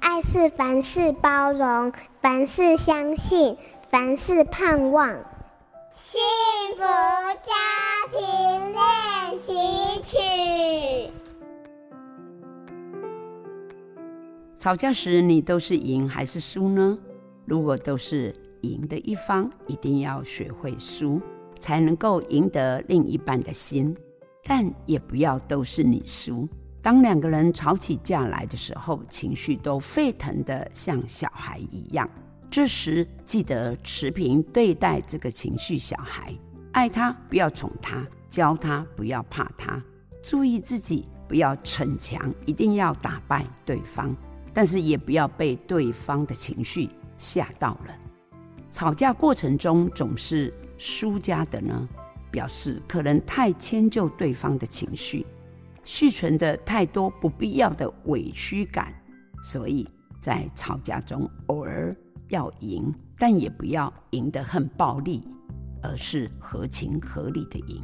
爱是凡事包容，凡事相信，凡事盼望。幸福家庭练习曲。吵架时，你都是赢还是输呢？如果都是赢的一方，一定要学会输，才能够赢得另一半的心。但也不要都是你输。当两个人吵起架来的时候，情绪都沸腾得像小孩一样。这时记得持平对待这个情绪小孩，爱他不要宠他，教他不要怕他，注意自己不要逞强，一定要打败对方，但是也不要被对方的情绪吓到了。吵架过程中总是输家的呢，表示可能太迁就对方的情绪。蓄存着太多不必要的委屈感，所以在吵架中偶尔要赢，但也不要赢得很暴力，而是合情合理的赢。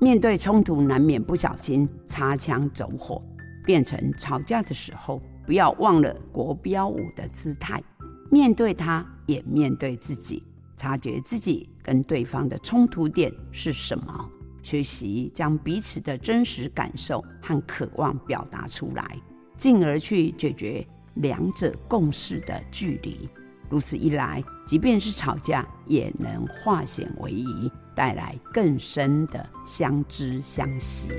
面对冲突，难免不小心擦枪走火，变成吵架的时候，不要忘了国标舞的姿态，面对他，也面对自己，察觉自己跟对方的冲突点是什么。学习将彼此的真实感受和渴望表达出来，进而去解决两者共识的距离。如此一来，即便是吵架，也能化险为夷，带来更深的相知相惜。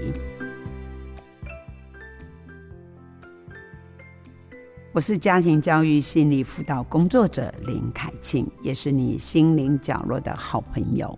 我是家庭教育心理辅导工作者林凯庆，也是你心灵角落的好朋友。